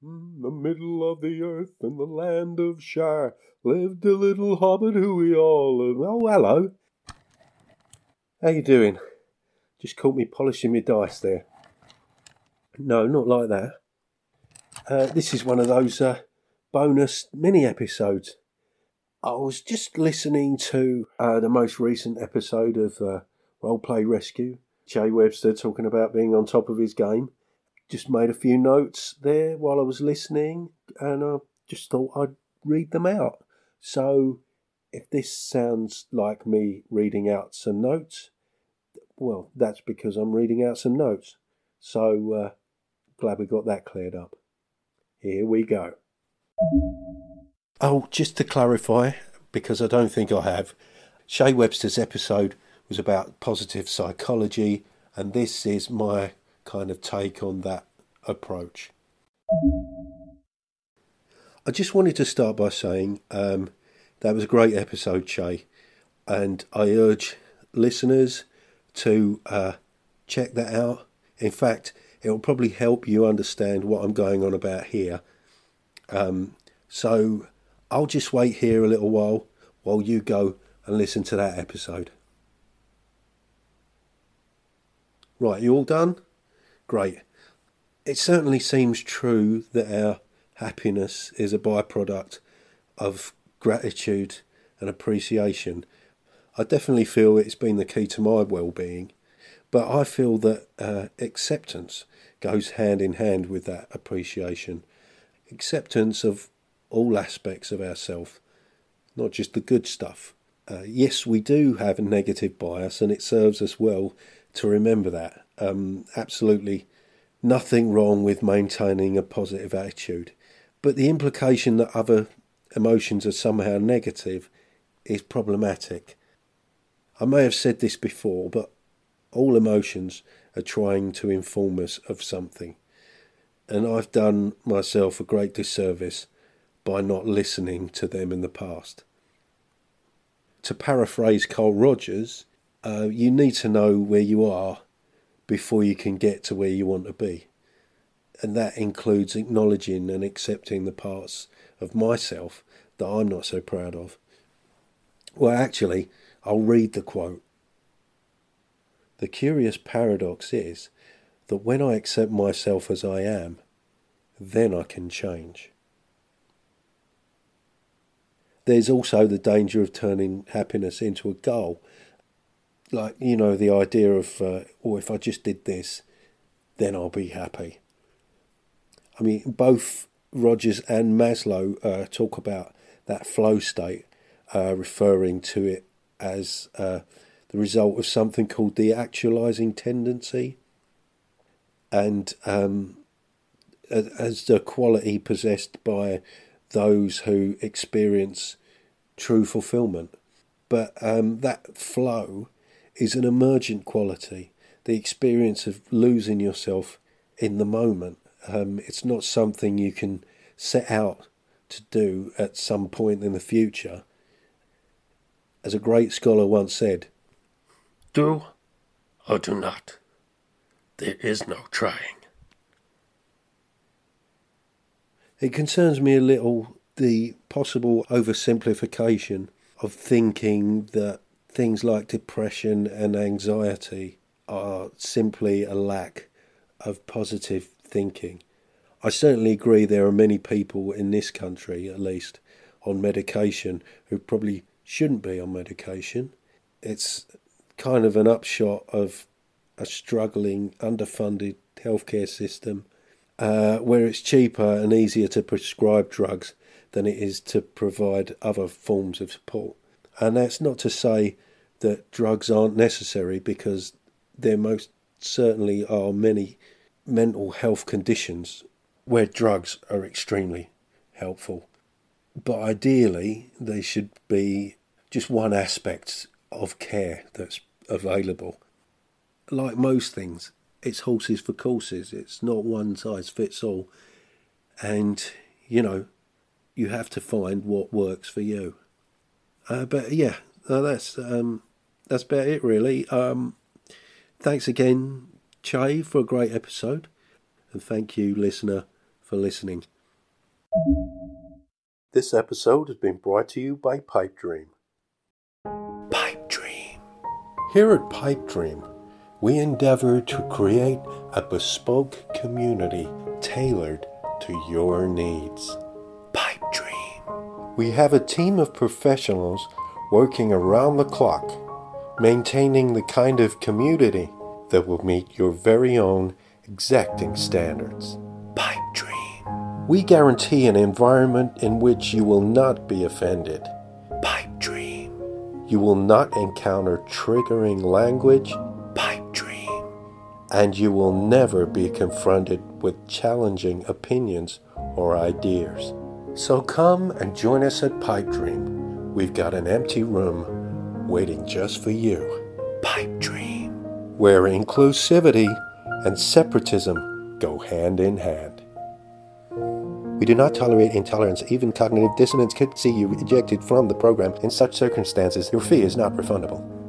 the middle of the earth in the land of Shire lived a little hobbit who we all oh hello. How you doing? Just caught me polishing my dice there. No, not like that. Uh, this is one of those uh, bonus mini episodes. I was just listening to uh, the most recent episode of uh, Roleplay Rescue. Che Webster talking about being on top of his game. Just made a few notes there while I was listening, and I just thought I'd read them out. So, if this sounds like me reading out some notes, well, that's because I'm reading out some notes. So, uh, glad we got that cleared up. Here we go. Oh, just to clarify, because I don't think I have, Che Webster's episode was about positive psychology, and this is my kind of take on that approach. I just wanted to start by saying um, that was a great episode, Che, and I urge listeners to uh, check that out. In fact, it will probably help you understand what I'm going on about here. Um, so I'll just wait here a little while while you go and listen to that episode. Right, you all done? Great. It certainly seems true that our happiness is a byproduct of gratitude and appreciation. I definitely feel it's been the key to my well being, but I feel that uh, acceptance goes hand in hand with that appreciation. Acceptance of all aspects of ourself, not just the good stuff. Uh, yes, we do have a negative bias, and it serves us well to remember that. Um, absolutely nothing wrong with maintaining a positive attitude. But the implication that other emotions are somehow negative is problematic. I may have said this before, but all emotions are trying to inform us of something. And I've done myself a great disservice by not listening to them in the past. To paraphrase Carl Rogers, uh, you need to know where you are before you can get to where you want to be. And that includes acknowledging and accepting the parts of myself that I'm not so proud of. Well, actually, I'll read the quote. The curious paradox is that when I accept myself as I am, then I can change there's also the danger of turning happiness into a goal. Like, you know, the idea of, uh, oh, if I just did this, then I'll be happy. I mean, both Rogers and Maslow uh, talk about that flow state, uh, referring to it as uh, the result of something called the actualizing tendency. And um, as the quality possessed by those who experience true fulfillment. But um, that flow is an emergent quality, the experience of losing yourself in the moment. Um, it's not something you can set out to do at some point in the future. As a great scholar once said, Do or do not. There is no trying. It concerns me a little the possible oversimplification of thinking that things like depression and anxiety are simply a lack of positive thinking. I certainly agree there are many people in this country, at least, on medication who probably shouldn't be on medication. It's kind of an upshot of a struggling, underfunded healthcare system uh, where it's cheaper and easier to prescribe drugs than it is to provide other forms of support. And that's not to say that drugs aren't necessary because there most certainly are many mental health conditions where drugs are extremely helpful. But ideally, they should be just one aspect of care that's available. Like most things, it's horses for courses. It's not one size fits all. And, you know, you have to find what works for you. Uh, but yeah, uh, that's um, that's about it really. Um, thanks again, Che, for a great episode. And thank you, listener, for listening. This episode has been brought to you by Pipe Dream. Pipe Dream. Here at Pipe Dream, we endeavor to create a bespoke community tailored to your needs. We have a team of professionals working around the clock, maintaining the kind of community that will meet your very own exacting standards. Pipe Dream. We guarantee an environment in which you will not be offended. Pipe Dream. You will not encounter triggering language. Pipe Dream. And you will never be confronted with challenging opinions or ideas. So come and join us at Pipe Dream. We've got an empty room waiting just for you. Pipe Dream. Where inclusivity and separatism go hand in hand. We do not tolerate intolerance. Even cognitive dissonance could see you ejected from the program. In such circumstances, your fee is not refundable.